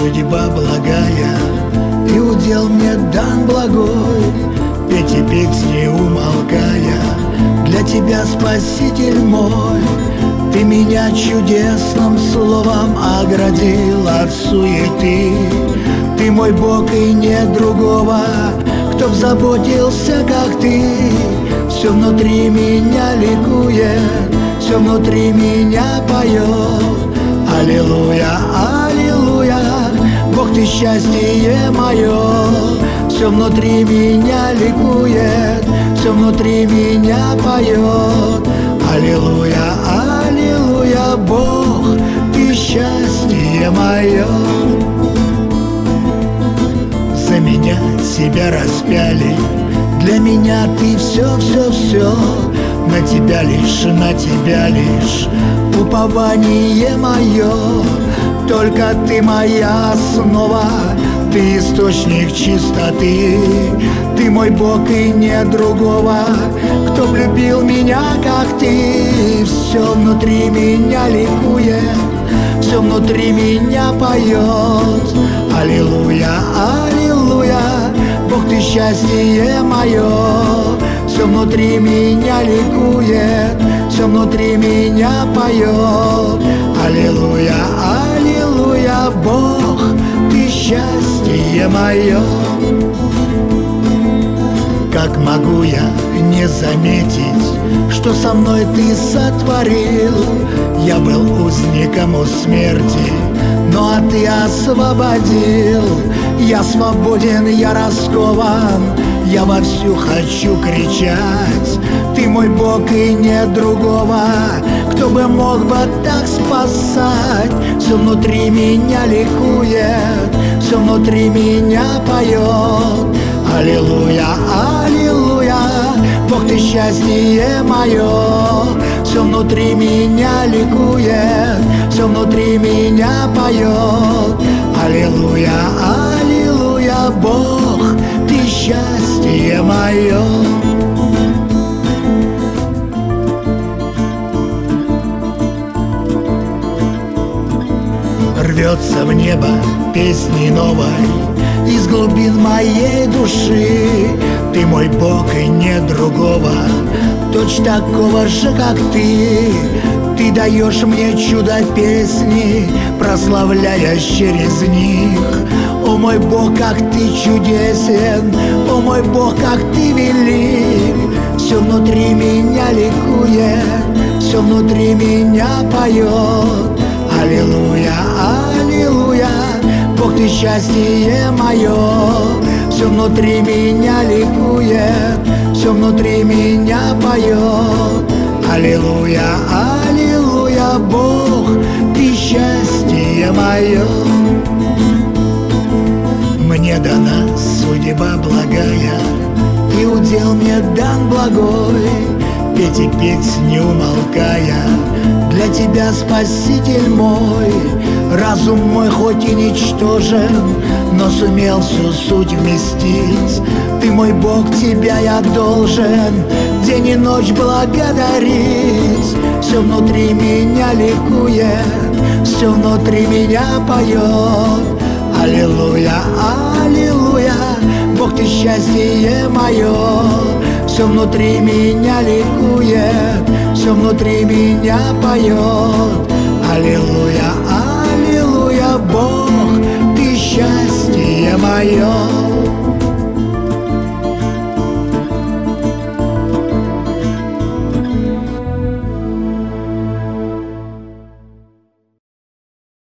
судьба благая И удел мне дан благой Петь и петь не умолкая. Для тебя, Спаситель мой Ты меня чудесным словом оградил от суеты. Ты мой Бог и нет другого Кто б заботился, как ты. Все внутри меня ликует Все внутри меня поет. Аллилуйя, аллилуйя, Бог ты счастье мое, Все внутри меня ликует, Все внутри меня поет. Аллилуйя, аллилуйя, Бог ты счастье мое. За меня себя распяли, Для меня ты все, все, все, На тебя лишь, на тебя лишь упование мое Только ты моя основа, ты источник чистоты. Ты мой Бог и нет другого Кто влюбил меня, как ты. Все внутри меня ликует Все внутри меня поет Аллилуйя, аллилуйя Бог ты счастье мое Все внутри меня ликует все внутри меня поет Аллилуйя, аллилуйя, Бог, ты счастье мое. Как могу я не заметить, что со мной ты сотворил? Я был узником у смерти, ну а ты освободил. Я свободен, я раскован, я вовсю хочу кричать. Ты мой Бог и нет другого. Кто бы мог бы так спасать? Все внутри меня ликует Все внутри меня поет. Аллилуйя, аллилуйя Бог ты счастье мое Все внутри меня ликует Все внутри меня поет. Аллилуйя, аллилуйя Бог счастье мое Рвется в небо песни новой Из глубин моей души. Ты мой Бог и нет другого Точь такого же, как ты. Ты даешь мне чудо песни Прославляя через них мой Бог, как ты чудесен. О мой Бог, как ты велик. Все внутри меня ликует. Все внутри меня поет. Аллилуйя, аллилуйя, Бог ты счастье мое, Все внутри меня ликует, Все внутри меня поет. Аллилуйя, аллилуйя, Бог ты счастье мое. Мне дана судьба благая, И удел мне дан благой, Петь и петь не умолкая, для тебя, Спаситель мой, разум мой хоть и ничтожен, но сумел всю суть вместить. Ты мой Бог, тебя я должен день и ночь благодарить. Все внутри меня ликует, все внутри меня поет. Аллилуйя, аллилуйя, Бог ты счастье мое, все внутри меня ликует все внутри меня поет Аллилуйя, аллилуйя, Бог, ты счастье мое